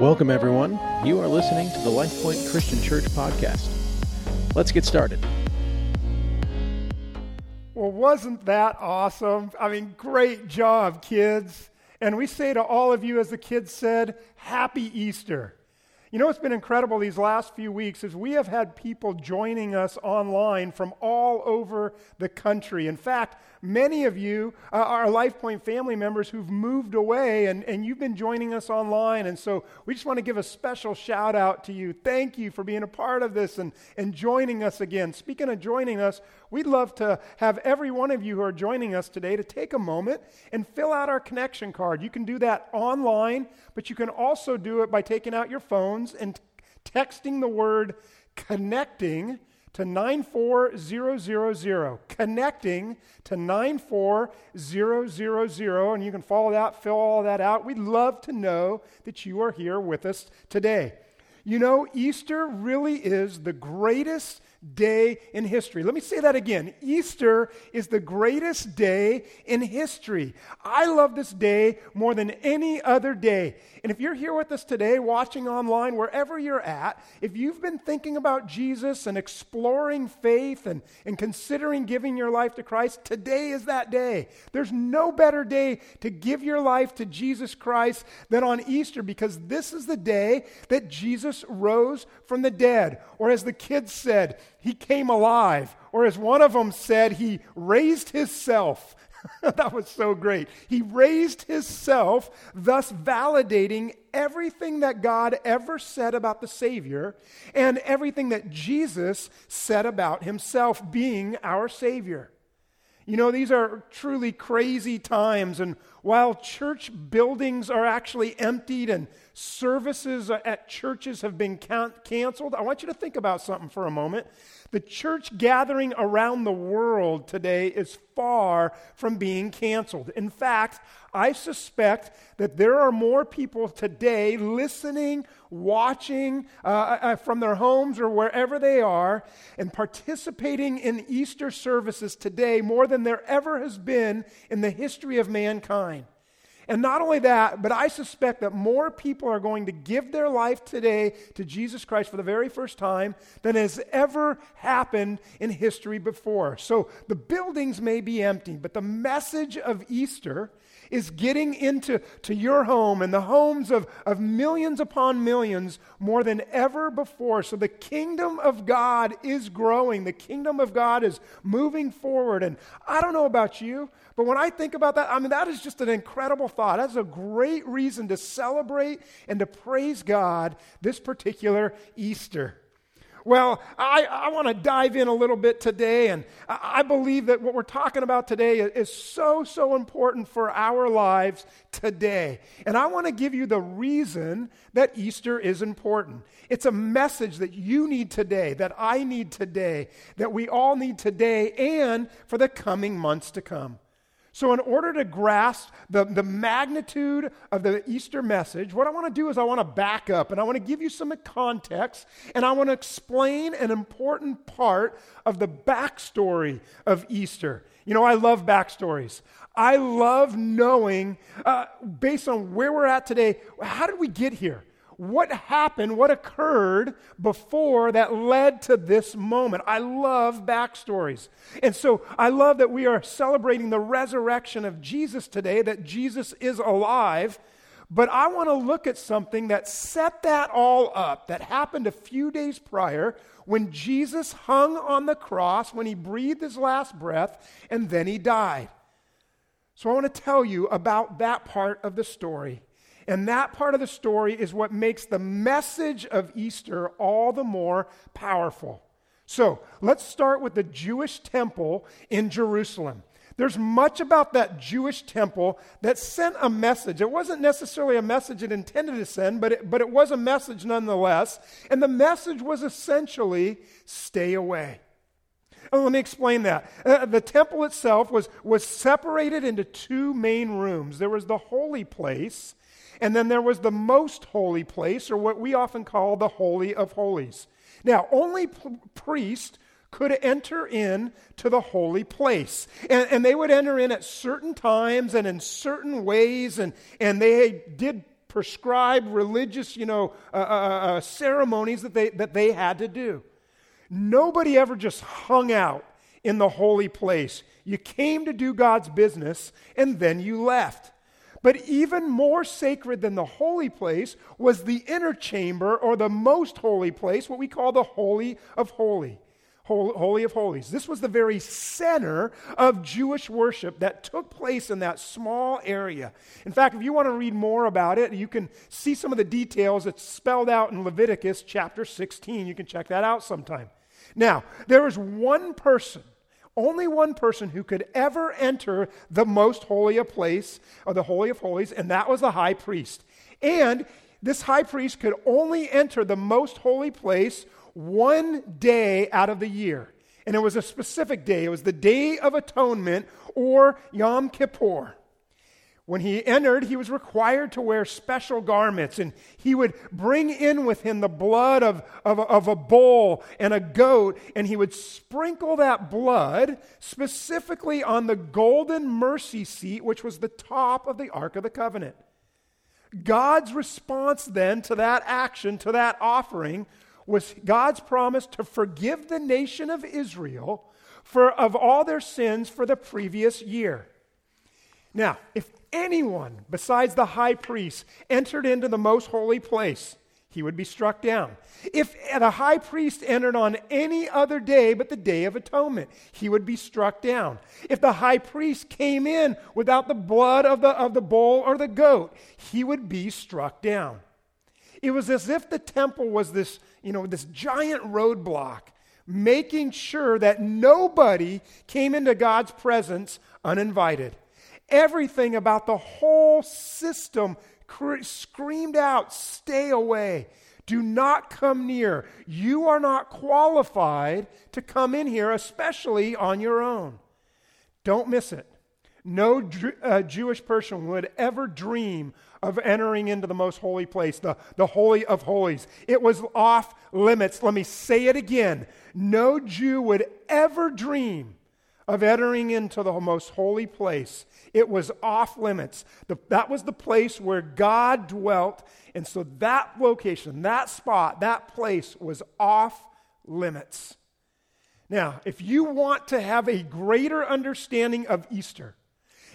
Welcome, everyone. You are listening to the LifePoint Christian Church podcast. Let's get started. Well, wasn't that awesome? I mean, great job, kids. And we say to all of you, as the kids said, Happy Easter. You know what's been incredible these last few weeks is we have had people joining us online from all over the country. In fact, many of you are LifePoint family members who've moved away and, and you've been joining us online. And so we just want to give a special shout out to you. Thank you for being a part of this and, and joining us again. Speaking of joining us, we'd love to have every one of you who are joining us today to take a moment and fill out our connection card. You can do that online, but you can also do it by taking out your phones and texting the word connecting to 94000. Connecting to 94000. And you can follow that, fill all that out. We'd love to know that you are here with us today. You know, Easter really is the greatest day in history. Let me say that again. Easter is the greatest day in history. I love this day more than any other day. And if you're here with us today, watching online, wherever you're at, if you've been thinking about Jesus and exploring faith and, and considering giving your life to Christ, today is that day. There's no better day to give your life to Jesus Christ than on Easter because this is the day that Jesus rose from the dead. Or as the kids said, he came alive. Or as one of them said, he raised himself. that was so great. He raised himself, thus validating everything that God ever said about the Savior and everything that Jesus said about himself being our Savior. You know, these are truly crazy times, and while church buildings are actually emptied and services at churches have been can- canceled, I want you to think about something for a moment. The church gathering around the world today is far from being canceled. In fact, I suspect that there are more people today listening, watching uh, uh, from their homes or wherever they are, and participating in Easter services today more than there ever has been in the history of mankind. And not only that, but I suspect that more people are going to give their life today to Jesus Christ for the very first time than has ever happened in history before. So the buildings may be empty, but the message of Easter is getting into to your home and the homes of, of millions upon millions more than ever before. So the kingdom of God is growing. The kingdom of God is moving forward. And I don't know about you, but when I think about that, I mean, that is just an incredible thought. That's a great reason to celebrate and to praise God this particular Easter. Well, I, I want to dive in a little bit today, and I, believe that what we're talking about today is so, so important for our lives today. And I want to give you the reason that Easter is important. It's a message that you need today, that I need today, that we all need today, and for the coming months to come. So, in order to grasp the, the magnitude of the Easter message, what I want to do is I want to back up and I want to give you some context and I want to explain an important part of the backstory of Easter. You know, I love backstories. I love knowing, uh, based on where we're at today, how did we get here? What happened, what occurred before that led to this moment. I love backstories. And so I love that we are celebrating the resurrection of Jesus today, that Jesus is alive. But I want to look at something that set that all up, that happened a few days prior when Jesus hung on the cross, when he breathed his last breath, and then he died. So I want to tell you about that part of the story. And that part of the story is what makes the message of Easter all the more powerful. So let's start with the Jewish temple in Jerusalem. There's much about that Jewish temple that sent a message. It wasn't necessarily a message it intended to send, but it, but it was a message nonetheless. And the message was essentially stay away. Let me explain that. Uh, the temple itself was, was separated into two main rooms. There was the holy place, and then there was the most holy place, or what we often call the Holy of Holies. Now, only p- priests could enter in to the holy place. And, and, they would enter in at certain times and in certain ways, and, and they did prescribe religious, you know, uh, uh, uh, uh, ceremonies that they, that they had to do. Nobody ever just hung out in the holy place. You came to do God's business and then you left. But even more sacred than the holy place was the inner chamber or the most holy place, what we call the Holy of Holy. Holy of Holies. This was the very center of Jewish worship that took place in that small area. In fact, if you want to read more about it, you can see some of the details. It's spelled out in Leviticus chapter 16. You can check that out sometime. Now, there was one person only one person who could ever enter the most holy of place, or the holy of holies, and that was the high priest. And this high priest could only enter the most holy place one day out of the year. And it was a specific day. It was the Day of Atonement or Yom Kippur. When he entered, he was required to wear special garments, and he would bring in with him the blood of, of, of, a bull and a goat, and he would sprinkle that blood specifically on the golden mercy seat, which was the top of the Ark of the Covenant. God's response then to that action, to that offering, was God's promise to forgive the nation of Israel for, of all their sins for the previous year. Now, if anyone besides the high priest entered into the most holy place, he would be struck down. If the high priest entered on any other day but the Day of Atonement, he would be struck down. If the high priest came in without the blood of the, of the bull or the goat, he would be struck down. It was as if the temple was this, you know, this giant roadblock, making sure that nobody came into God's presence uninvited. Everything about the whole system cr- screamed out, Stay away. Do not come near. You are not qualified to come in here, especially on your own. Don't miss it. No uh, Jewish person would ever dream of entering into the most holy place, the, the Holy of Holies. It was off limits. Let me say it again. No Jew would ever dream of entering into the most holy place. It was off limits. The, that was the place where God dwelt. And so that location, that spot, that place was off limits. Now, if you want to have a greater understanding of Easter,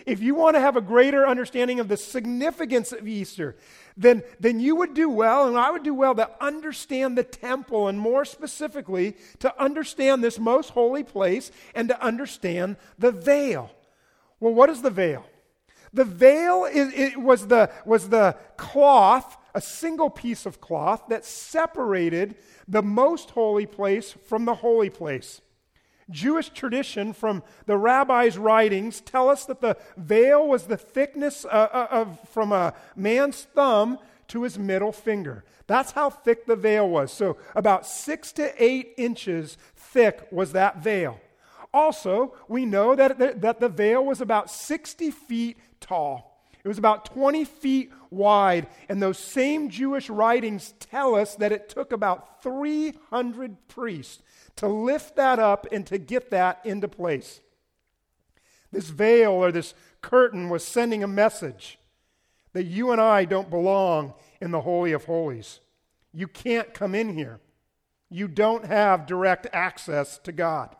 if you want to have a greater understanding of the significance of Easter, then, then you would do well, and I would do well, to understand the temple, and more specifically, to understand this most holy place and to understand the veil. Well, what is the veil? The veil is, was, the, was the cloth, a single piece of cloth that separated the most holy place from the holy place. Jewish tradition from the rabbis' writings tell us that the veil was the thickness uh, uh, of, from a man's thumb to his middle finger. That's how thick the veil was. So, about six to eight inches thick was that veil. Also, we know that that the veil was about 60 feet tall. It was about 20 feet wide, and those same Jewish writings tell us that it took about 300 priests to lift that up and to get that into place. This veil or this curtain was sending a message that you and I don't belong in the Holy of Holies. You can't come in here. You don't have direct access to God.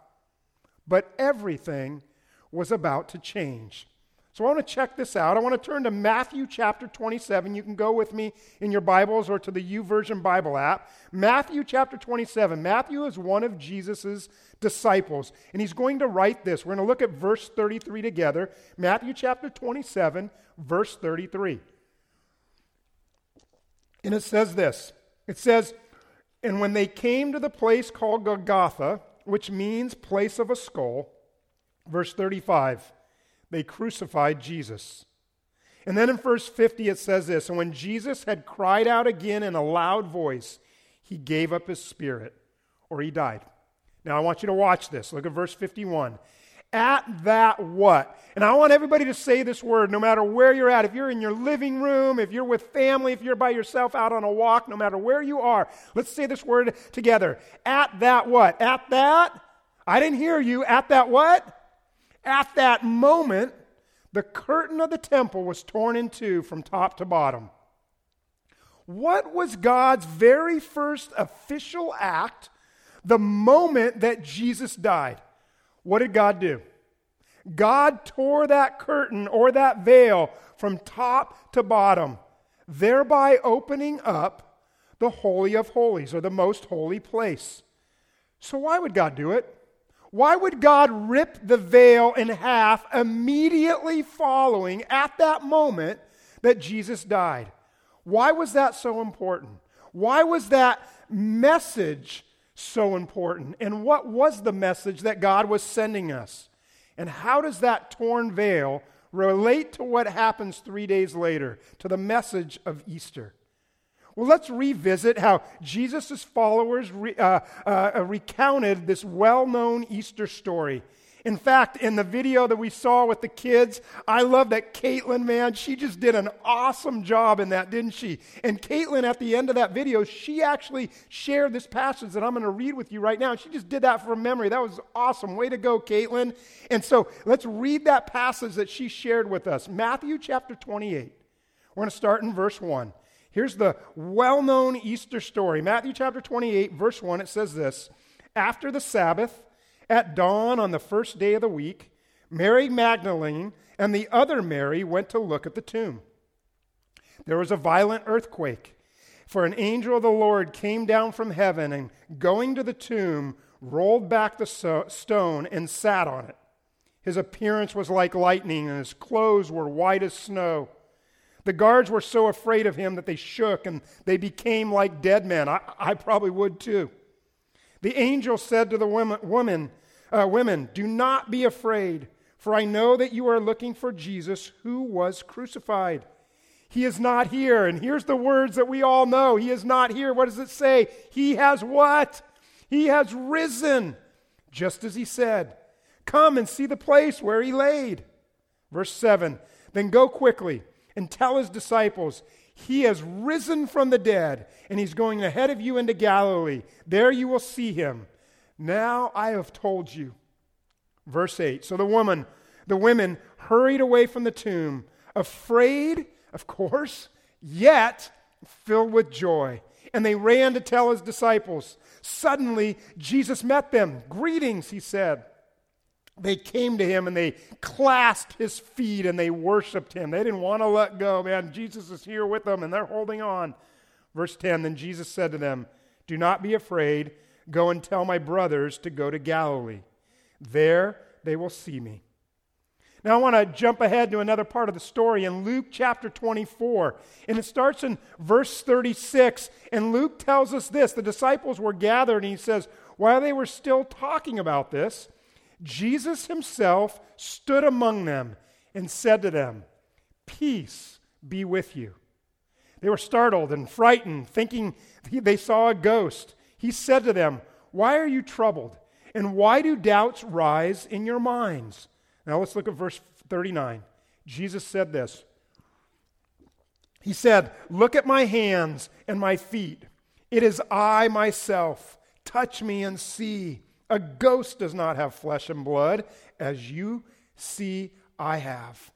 But everything was about to change. So I want to check this out. I want to turn to Matthew chapter 27. You can go with me in your Bibles or to the YouVersion Bible app. Matthew chapter 27. Matthew is one of Jesus' disciples, and he's going to write this. We're going to look at verse 33 together. Matthew chapter 27, verse 33. And it says this It says, And when they came to the place called Golgotha, which means place of a skull, verse 35 they crucified Jesus. And then in verse 50, it says this And when Jesus had cried out again in a loud voice, he gave up his spirit, or he died. Now I want you to watch this. Look at verse 51. At that what? And I want everybody to say this word no matter where you're at. If you're in your living room, if you're with family, if you're by yourself out on a walk, no matter where you are, let's say this word together. At that what? At that? I didn't hear you. At that what? At that moment, the curtain of the temple was torn in two from top to bottom. What was God's very first official act the moment that Jesus died? What did God do? God tore that curtain or that veil from top to bottom, thereby opening up the Holy of Holies or the most holy place. So, why would God do it? Why would God rip the veil in half immediately following at that moment that Jesus died? Why was that so important? Why was that message so important? And what was the message that God was sending us? And how does that torn veil relate to what happens three days later, to the message of Easter? Well, let's revisit how Jesus' followers re, uh, uh, recounted this well known Easter story in fact, in the video that we saw with the kids, I love that Caitlin, man, she just did an awesome job in that, didn't she? And Caitlin, at the end of that video, she actually shared this passage that I'm going to read with you right now. She just did that from memory. That was awesome. Way to go, Caitlin. And so let's read that passage that she shared with us Matthew chapter 28. We're going to start in verse 1. Here's the well known Easter story Matthew chapter 28, verse 1. It says this After the Sabbath, at dawn on the first day of the week, Mary Magdalene and the other Mary went to look at the tomb. There was a violent earthquake, for an angel of the Lord came down from heaven and, going to the tomb, rolled back the so- stone and sat on it. His appearance was like lightning, and his clothes were white as snow. The guards were so afraid of him that they shook and they became like dead men. I, I probably would too. The angel said to the women, woman, uh, Women, do not be afraid, for I know that you are looking for Jesus who was crucified. He is not here. And here's the words that we all know He is not here. What does it say? He has what? He has risen, just as He said. Come and see the place where He laid. Verse 7 Then go quickly and tell His disciples he has risen from the dead, and he's going ahead of you into Galilee. There you will see him. Now I have told you. Verse 8. So the woman, the women hurried away from the tomb, afraid, of course, yet filled with joy. And they ran to tell his disciples. Suddenly, Jesus met them. Greetings, he said they came to him and they clasped his feet and they worshiped him. They didn't want to let go. Man, Jesus is here with them and they're holding on. Verse 10 Then Jesus said to them, Do not be afraid. Go and tell my brothers to go to Galilee. There they will see me. Now, I want to jump ahead to another part of the story in Luke chapter 24. And it starts in verse 36. And Luke tells us this the disciples were gathered, and he says, While they were still talking about this, Jesus himself stood among them and said to them, Peace be with you. They were startled and frightened, thinking they saw a ghost. He said to them, Why are you troubled? And why do doubts rise in your minds? Now let's look at verse 39. Jesus said this. He said, Look at my hands and my feet. It is I myself. Touch me and see. A ghost does not have flesh and blood, as you see I have.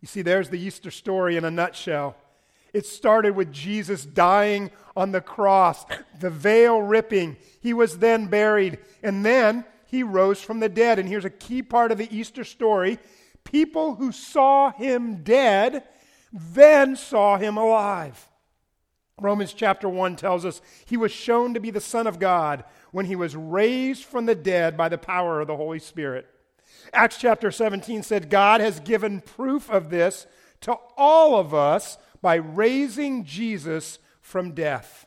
You see, there's the Easter story in a nutshell. It started with Jesus dying on the cross, the veil ripping. He was then buried, and then he rose from the dead. And here's a key part of the Easter story people who saw him dead then saw him alive. Romans chapter 1 tells us he was shown to be the Son of God when he was raised from the dead by the power of the Holy Spirit. Acts chapter 17 said, God has given proof of this to all of us by raising Jesus from death.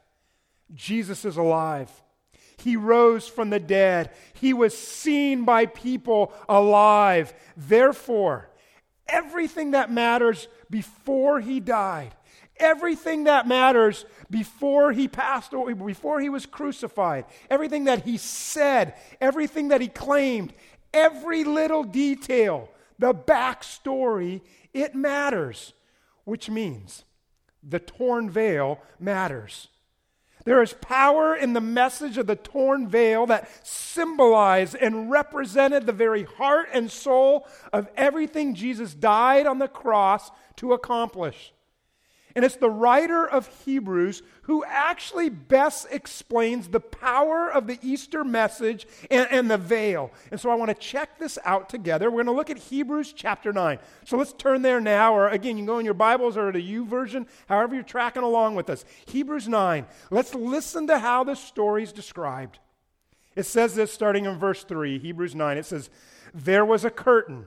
Jesus is alive. He rose from the dead. He was seen by people alive. Therefore, everything that matters before he died, everything that matters before he passed away, before he was crucified, everything that he said, everything that he claimed, every little detail, the backstory, it matters, which means the torn veil matters. There is power in the message of the torn veil that symbolized and represented the very heart and soul of everything Jesus died on the cross to accomplish. And it's the writer of Hebrews who actually best explains the power of the Easter message and, and, the veil. And so I want to check this out together. We're going to look at Hebrews chapter 9. So let's turn there now, or again, you can go in your Bibles or the YouVersion, however you're tracking along with us. Hebrews 9. Let's listen to how the story is described. It says this starting in verse 3, Hebrews 9. It says, There was a curtain,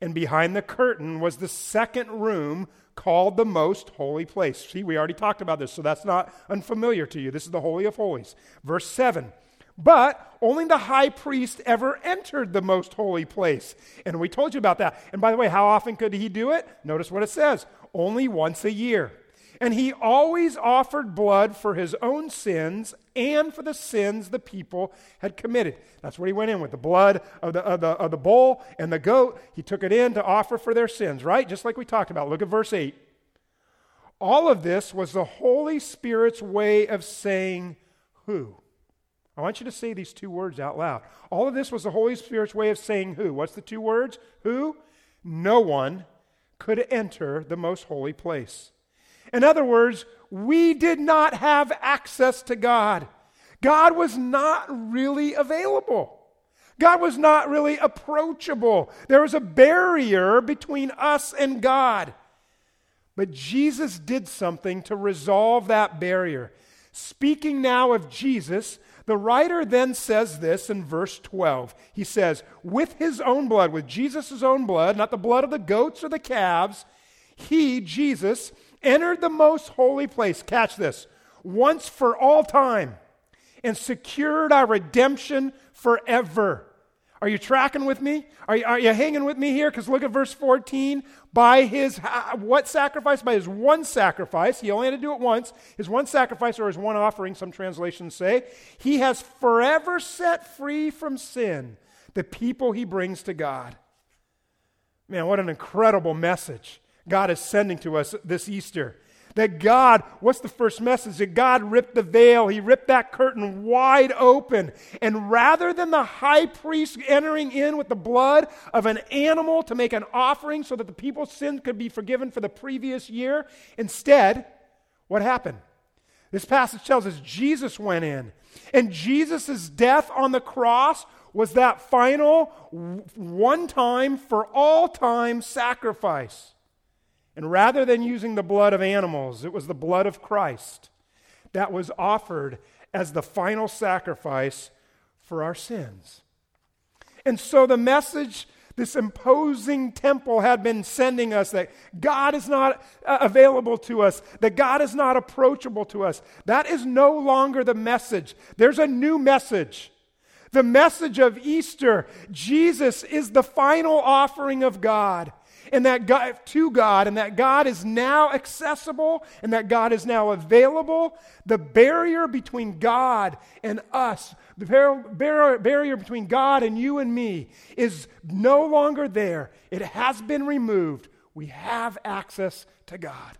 and behind the curtain was the second room called the most holy place. See, we already talked about this, so that's not unfamiliar to you. This is the Holy of Holies. Verse 7. But only the high priest ever entered the most holy place. And we told you about that. And by the way, how often could he do it? Notice what it says only once a year. And he always offered blood for his own sins and for the sins the people had committed. That's what he went in with the blood of the, of the, of the bull and the goat. He took it in to offer for their sins, right? Just like we talked about. Look at verse 8. All of this was the Holy Spirit's way of saying who? I want you to say these two words out loud. All of this was the Holy Spirit's way of saying who? What's the two words? Who? No one could enter the most holy place in other words, we did not have access to God. God was not really available. God was not really approachable. There was a barrier between us and God. But Jesus did something to resolve that barrier. Speaking now of Jesus, the writer then says this in verse 12. He says, With his own blood, with Jesus' own blood, not the blood of the goats or the calves, he, Jesus, entered the most holy place, catch this, once for all time, and secured our redemption forever. Are you tracking with me? Are you, are you hanging with me here? Because look at verse 14. By his, what sacrifice? By his one sacrifice. He only had to do it once. His one sacrifice or his one offering, some translations say. He has forever set free from sin the people he brings to God. Man, what an incredible message. God is sending to us this Easter. That God, what's the first message? That God ripped the veil, He ripped that curtain wide open. And rather than the high priest entering in with the blood of an animal to make an offering so that the people's sins could be forgiven for the previous year, instead, what happened? This passage tells us Jesus went in. And Jesus' death on the cross was that final, one time, for all time sacrifice. And rather than using the blood of animals, it was the blood of Christ that was offered as the final sacrifice for our sins. And so the message this imposing temple had been sending us that God is not uh, available to us, that God is not approachable to us. That is no longer the message. There's a new message. The message of Easter. Jesus is the final offering of God and that God, to God, and that God is now accessible and that God is now available. The barrier between God and us, the bar- barrier between God and you and me, is no longer there. It has been removed. We have access to God.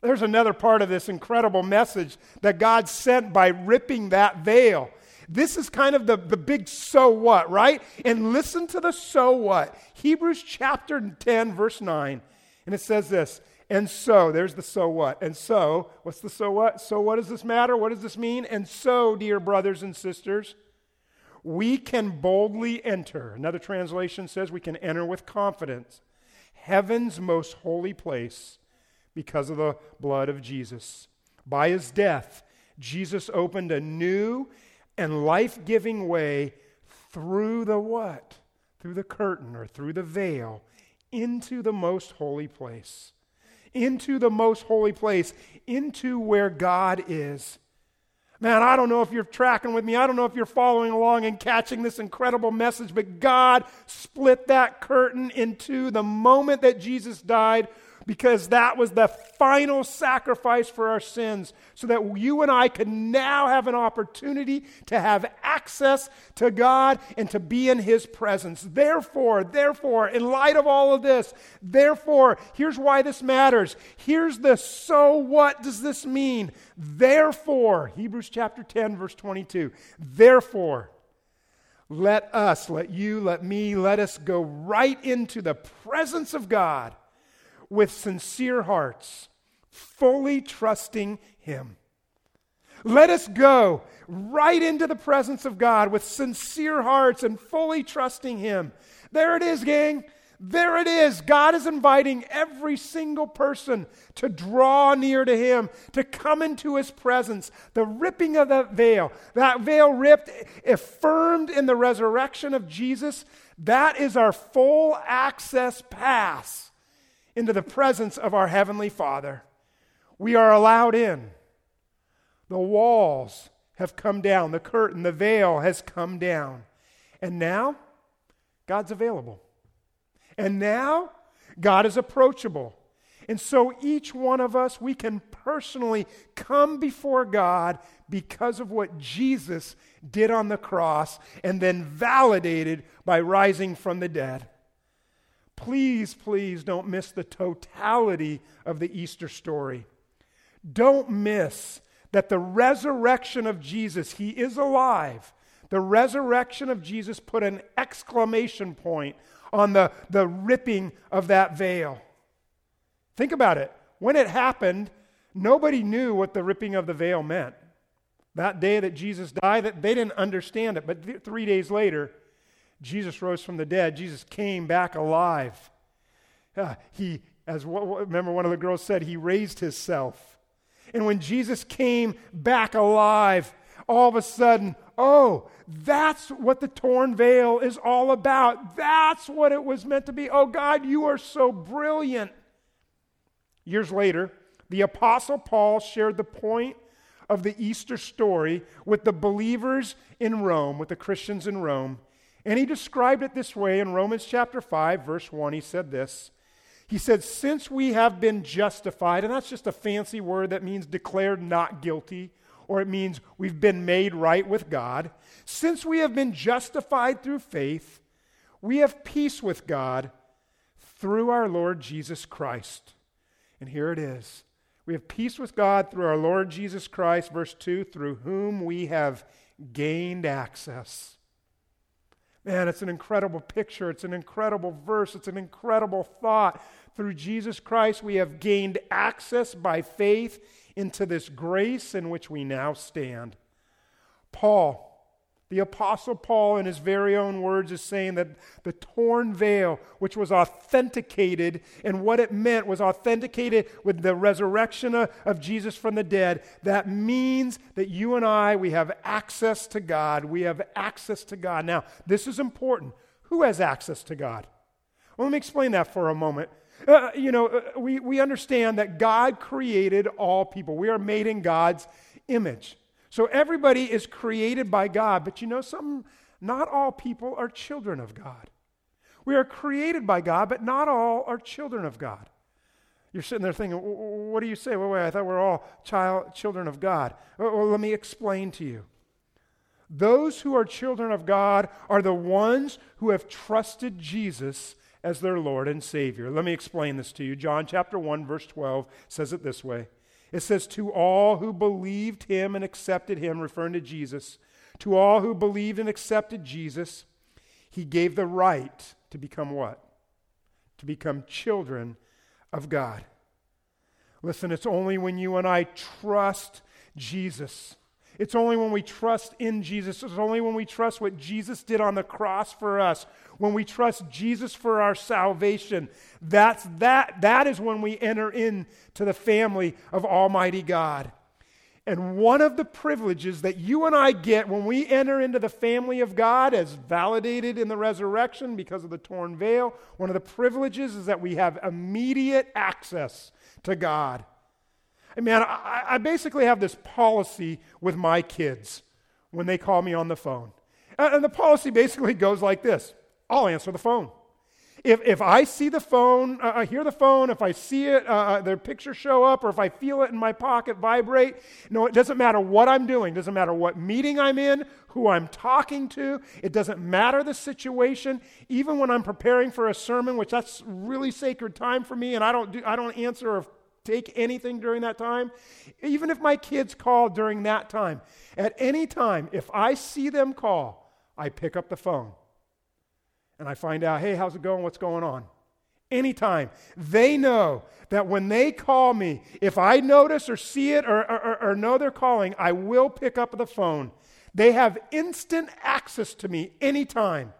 There's another part of this incredible message that God sent by ripping that veil. This is kind of the, the big so what, right? And listen to the so what. Hebrews chapter 10, verse 9. And it says this. And so, there's the so what. And so, what's the so what? So, what does this matter? What does this mean? And so, dear brothers and sisters, we can boldly enter. Another translation says we can enter with confidence heaven's most holy place because of the blood of Jesus. By his death, Jesus opened a new and life giving way through the what? Through the curtain or through the veil into the most holy place. Into the most holy place, into where God is. Man, I don't know if you're tracking with me. I don't know if you're following along and catching this incredible message, but God split that curtain into the moment that Jesus died because that was the final sacrifice for our sins, so that you and I could now have an opportunity to have access to God and to be in His presence. Therefore, therefore, in light of all of this, therefore, here's why this matters. Here's the so what does this mean? Therefore, Hebrews chapter 10, verse 22. Therefore, let us, let you, let me, let us go right into the presence of God with sincere hearts fully trusting Him. Let us go right into the presence of God with sincere hearts and fully trusting Him. There it is, gang. There it is. God is inviting every single person to draw near to Him, to come into His presence. The ripping of that veil, that veil ripped, affirmed in the resurrection of Jesus, that is our full access pass into the presence of our Heavenly Father. We are allowed in. The walls have come down, the curtain, the veil has come down. And now, God's available. And now, God is approachable. And so each one of us, we can personally come before God because of what Jesus did on the cross and then validated by rising from the dead. Please, please don't miss the totality of the Easter story. Don't miss that the resurrection of Jesus, he is alive. The resurrection of Jesus put an exclamation point on the, the ripping of that veil. Think about it. When it happened, nobody knew what the ripping of the veil meant. That day that Jesus died, they didn't understand it. But th- three days later, Jesus rose from the dead. Jesus came back alive. Uh, he, as remember one of the girls said, he raised himself. And when Jesus came back alive, all of a sudden, oh, that's what the torn veil is all about. That's what it was meant to be. Oh, God, you are so brilliant. Years later, the Apostle Paul shared the point of the Easter story with the believers in Rome, with the Christians in Rome. And he described it this way in Romans chapter 5, verse 1. He said this He said, Since we have been justified, and that's just a fancy word that means declared not guilty, or it means we've been made right with God. Since we have been justified through faith, we have peace with God through our Lord Jesus Christ. And here it is. We have peace with God through our Lord Jesus Christ, verse 2, through whom we have gained access. Man, it's an incredible picture. It's an incredible verse. It's an incredible thought. Through Jesus Christ, we have gained access by faith into this grace in which we now stand. Paul, the Apostle Paul, in his very own words, is saying that the torn veil, which was authenticated, and what it meant was authenticated with the resurrection of Jesus from the dead. That means that you and I, we have access to God. We have access to God. Now, this is important. Who has access to God? Well, let me explain that for a moment. Uh, you know, uh, we, we understand that God created all people. We are made in God's image. So everybody is created by God, but you know something? Not all people are children of God. We are created by God, but not all are children of God. You're sitting there thinking, what do you say? Wait, wait, I thought we are all child, children of God. Oh, well, let me explain to you. Those who are children of God are the ones who have trusted Jesus as their Lord and Savior. Let me explain this to you. John chapter 1, verse 12 says it this way it says, To all who believed him and accepted him, referring to Jesus, to all who believed and accepted Jesus, he gave the right to become what? To become children of God. Listen, it's only when you and I trust Jesus it's only when we trust in Jesus, it's only when we trust what Jesus did on the cross for us, when we trust Jesus for our salvation, that's that that is when we enter into the family of Almighty God. And one of the privileges that you and I get when we enter into the family of God, as validated in the resurrection because of the torn veil, one of the privileges is that we have immediate access to God. Man, I, I basically have this policy with my kids when they call me on the phone. And the policy basically goes like this I'll answer the phone. If, if I see the phone, uh, I hear the phone, if I see it, uh, uh, their picture show up, or if I feel it in my pocket vibrate, no, it doesn't matter what I'm doing. It doesn't matter what meeting I'm in, who I'm talking to. It doesn't matter the situation. Even when I'm preparing for a sermon, which that's really sacred time for me, and I don't do, I don't answer or take anything during that time, even if my kids call during that time, at any time, if I see them call, I pick up the phone and I find out, hey, how's it going? What's going on? anytime. They know that when they call me, if I notice or see it or, or, or, know they're calling, I will pick up the phone. They have instant access to me anytime.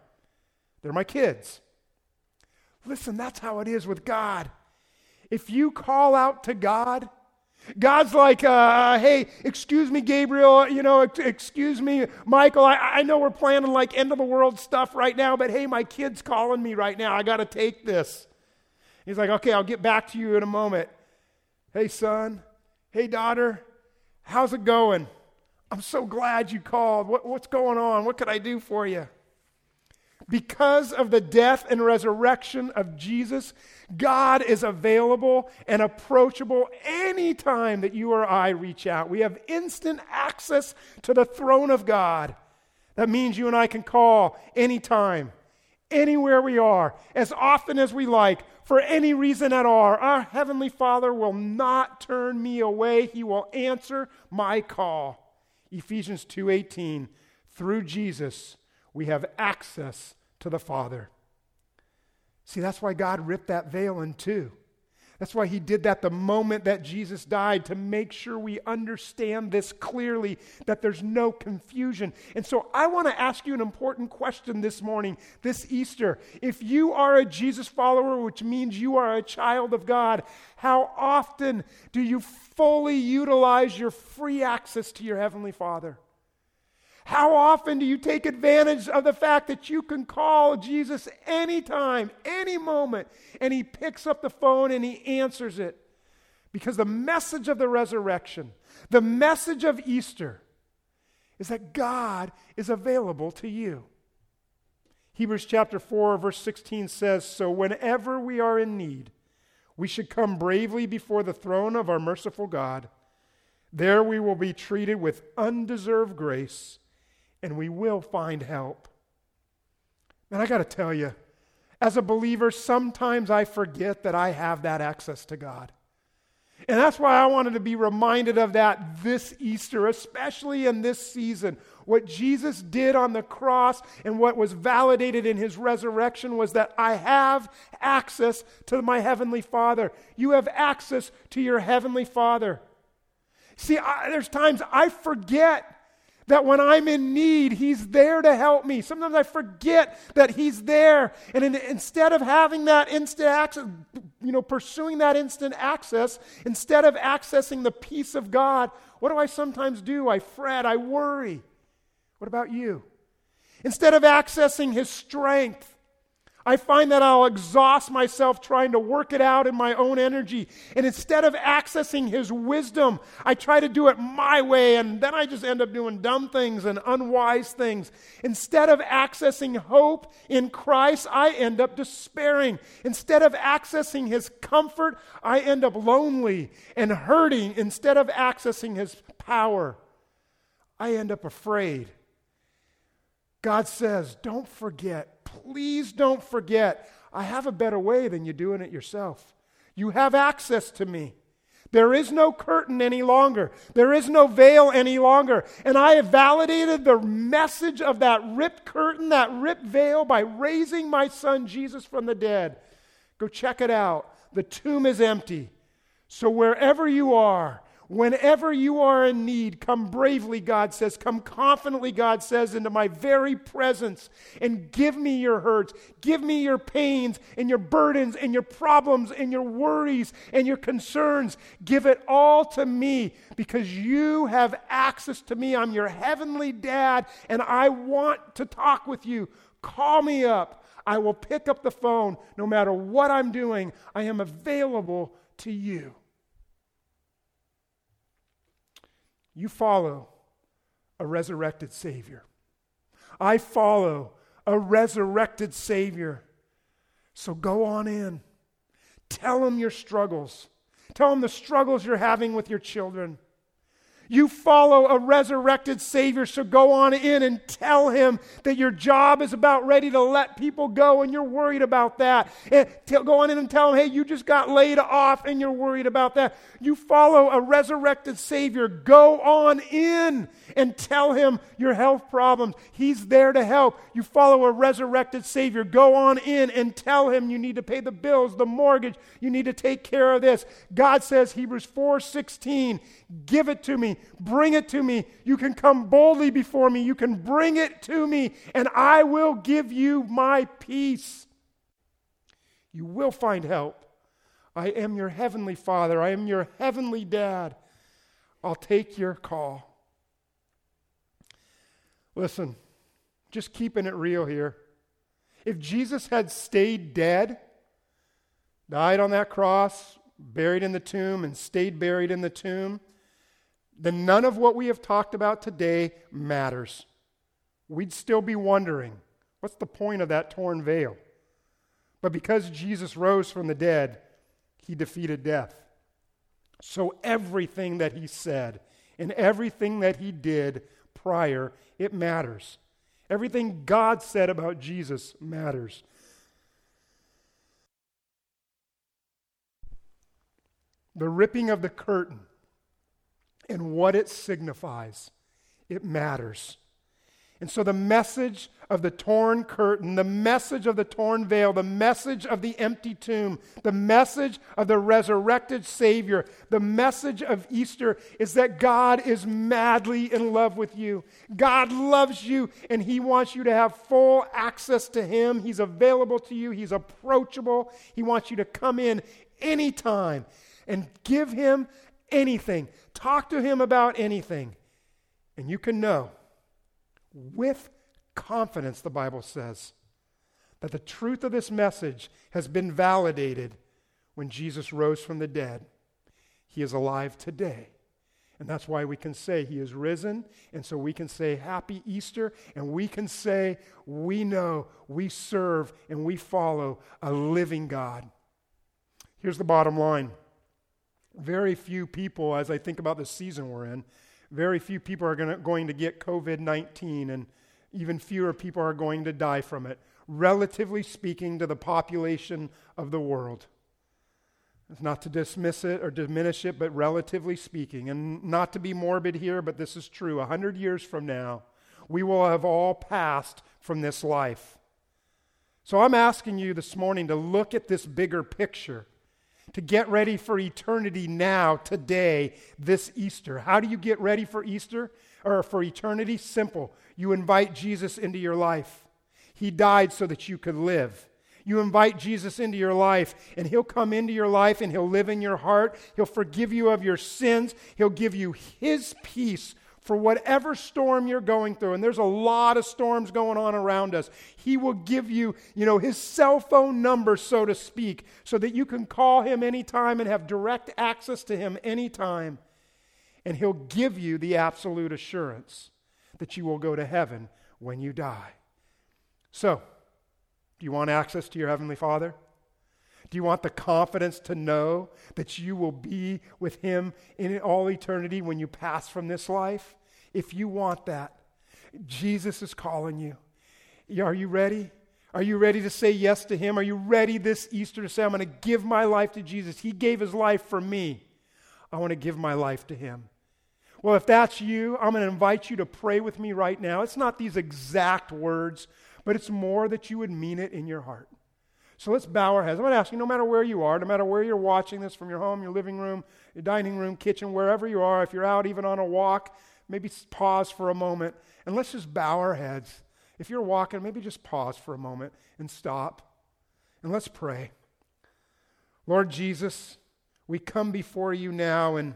They're my kids. Listen, that's how it is with God. If you call out to God, God's like, uh, hey, excuse me, Gabriel, you know, excuse me, Michael, I, I know we're planning like end of the world stuff right now, but hey, my kid's calling me right now. I got to take this. He's like, okay, I'll get back to you in a moment. Hey, son. Hey, daughter. How's it going? I'm so glad you called. What, what's going on? What could I do for you? Because of the death and resurrection of Jesus, God is available and approachable anytime that you or I reach out. We have instant access to the throne of God. That means you and I can call anytime, anywhere we are, as often as we like, for any reason at all. Our Heavenly Father will not turn me away. He will answer my call. Ephesians 2:18 through Jesus we have access to the Father. See, that's why God ripped that veil in two. That's why he did that the moment that Jesus died to make sure we understand this clearly, that there's no confusion. And so I want to ask you an important question this morning, this Easter. If you are a Jesus follower, which means you are a child of God, how often do you fully utilize your free access to your Heavenly Father? How often do you take advantage of the fact that you can call Jesus anytime, any moment, and he picks up the phone and he answers it? Because the message of the resurrection, the message of Easter, is that God is available to you. Hebrews chapter 4, verse 16 says So whenever we are in need, we should come bravely before the throne of our merciful God. There we will be treated with undeserved grace and we will find help. And I got to tell you, as a believer, sometimes I forget that I have that access to God. And that's why I wanted to be reminded of that this Easter, especially in this season. What Jesus did on the cross and what was validated in his resurrection was that I have access to my Heavenly Father. You have access to your Heavenly Father. See, I, there's times I forget that when I'm in need, He's there to help me. Sometimes I forget that He's there. And in, instead of having that instant access, you know, pursuing that instant access, instead of accessing the peace of God, what do I sometimes do? I fret, I worry. What about you? Instead of accessing His strength, I find that I'll exhaust myself trying to work it out in my own energy. And instead of accessing His wisdom, I try to do it my way, and then I just end up doing dumb things and unwise things. Instead of accessing hope in Christ, I end up despairing. Instead of accessing His comfort, I end up lonely and hurting. Instead of accessing His power, I end up afraid. God says, Don't forget please don't forget, I have a better way than you doing it yourself. You have access to me. There is no curtain any longer. There is no veil any longer. And I have validated the message of that ripped curtain, that ripped veil, by raising my son Jesus from the dead. Go check it out. The tomb is empty. So wherever you are, Whenever you are in need, come bravely, God says. Come confidently, God says, into my very presence and give me your hurts. Give me your pains and your burdens and your problems and your worries and your concerns. Give it all to me because you have access to me. I'm your heavenly dad and I want to talk with you. Call me up. I will pick up the phone no matter what I'm doing. I am available to you. You follow a resurrected Savior. I follow a resurrected Savior. So go on in. Tell them your struggles. Tell them the struggles you're having with your children. You follow a resurrected Savior, so go on in and tell him that your job is about ready to let people go and you're worried about that. Eh, and go on in and tell him, hey, you just got laid off and you're worried about that. You follow a resurrected Savior, go on in and tell him your health problems. He's there to help. You follow a resurrected Savior, go on in and tell him you need to pay the bills, the mortgage, you need to take care of this. God says, Hebrews 4 16, give it to me. Bring it to me. You can come boldly before me. You can bring it to me, and I will give you my peace. You will find help. I am your heavenly Father. I am your heavenly Dad. I'll take your call. Listen, just keeping it real here. If Jesus had stayed dead, died on that cross, buried in the tomb, and stayed buried in the tomb, then none of what we have talked about today matters. We'd still be wondering what's the point of that torn veil? But because Jesus rose from the dead, he defeated death. So everything that he said and everything that he did prior, it matters. Everything God said about Jesus matters. The ripping of the curtain and what it signifies. It matters. And so, the message of the torn curtain, the message of the torn veil, the message of the empty tomb, the message of the resurrected Savior, the message of Easter is that God is madly in love with you. God loves you, and He wants you to have full access to Him. He's available to you, He's approachable. He wants you to come in anytime and give Him anything. Talk to him about anything. And you can know with confidence, the Bible says, that the truth of this message has been validated when Jesus rose from the dead. He is alive today. And that's why we can say he is risen. And so we can say happy Easter. And we can say we know, we serve, and we follow a living God. Here's the bottom line very few people, as I think about the season we're in, very few people are gonna, going to get COVID 19, and even fewer people are going to die from it, relatively speaking, to the population of the world. It's not to dismiss it or diminish it, but relatively speaking. And not to be morbid here, but this is true. A hundred years from now, we will have all passed from this life. So I'm asking you this morning to look at this bigger picture to get ready for eternity now, today, this Easter. How do you get ready for Easter or for eternity? Simple. You invite Jesus into your life. He died so that you could live. You invite Jesus into your life, and He'll come into your life and He'll live in your heart. He'll forgive you of your sins. He'll give you His peace for whatever storm you're going through, and there's a lot of storms going on around us, He will give you, you know, His cell phone number, so to speak, so that you can call Him anytime and have direct access to Him anytime. And He'll give you the absolute assurance that you will go to heaven when you die. So, do you want access to your Heavenly Father? Do you want the confidence to know that you will be with Him in all eternity when you pass from this life? If you want that, Jesus is calling you. Are you ready? Are you ready to say yes to Him? Are you ready this Easter to say, I'm going to give my life to Jesus? He gave His life for me. I want to give my life to Him. Well, if that's you, I'm going to invite you to pray with me right now. It's not these exact words, but it's more that you would mean it in your heart. So let's bow our heads. I'm going to ask you, no matter where you are, no matter where you're watching this from your home, your living room, your dining room, kitchen, wherever you are, if you're out even on a walk, maybe pause for a moment and let's just bow our heads. If you're walking, maybe just pause for a moment and stop and let's pray. Lord Jesus, we come before you now and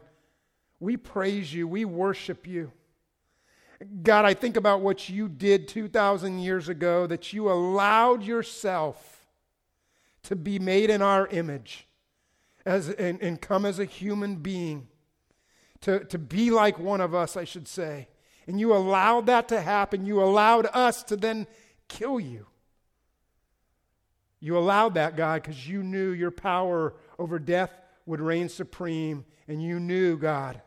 we praise you, we worship you. God, I think about what you did 2,000 years ago, that you allowed yourself to be made in our image as, and, and come as a human being to, to be like one of us, I should say. And you allowed that to happen. You allowed us to then kill you. You allowed that, God, because you knew your power over death would reign supreme. And you knew, God,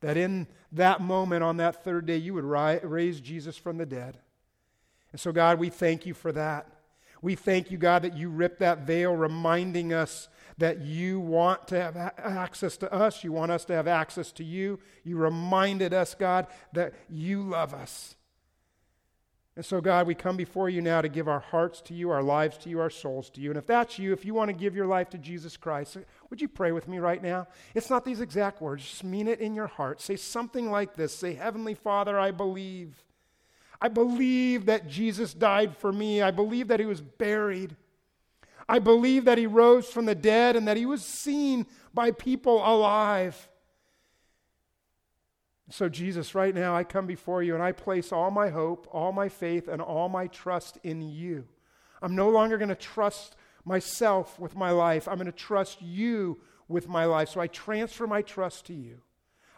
that in that moment on that third day, you would ri- raise Jesus from the dead. And so, God, we thank you for that. We thank you, God, that you ripped that veil, reminding us that you want to have access to us. You want us to have access to you. You reminded us, God, that you love us. And so, God, we come before you now to give our hearts to you, our lives to you, our souls to you. And if that's you, if you want to give your life to Jesus Christ, would you pray with me right now? It's not these exact words, just mean it in your heart. Say something like this Say, Heavenly Father, I believe. I believe that Jesus died for me. I believe that he was buried. I believe that he rose from the dead and that he was seen by people alive. So, Jesus, right now I come before you and I place all my hope, all my faith, and all my trust in you. I'm no longer going to trust myself with my life. I'm going to trust you with my life. So I transfer my trust to you.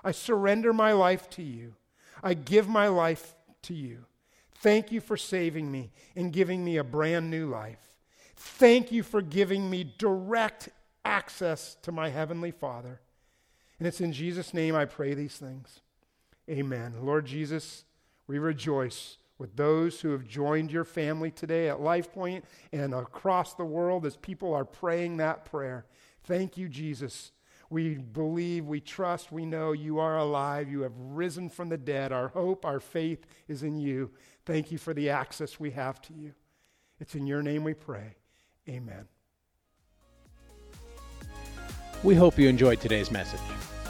I surrender my life to you. I give my life to you. Thank you for saving me and giving me a brand new life. Thank you for giving me direct access to my Heavenly Father. And it's in Jesus' name I pray these things. Amen. Lord Jesus, we rejoice with those who have joined your family today at LifePoint and across the world as people are praying that prayer. Thank you, Jesus. We believe, we trust, we know you are alive. You have risen from the dead. Our hope, our faith is in you. Thank you for the access we have to you. It's in your name we pray. Amen. We hope you enjoyed today's message.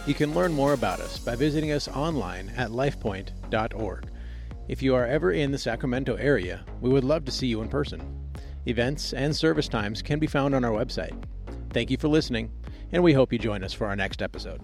You can learn more about us by visiting us online at lifepoint.org. If you are ever in the Sacramento area, we would love to see you in person. Events and service times can be found on our website. Thank you for listening, and we hope you join us for our next episode.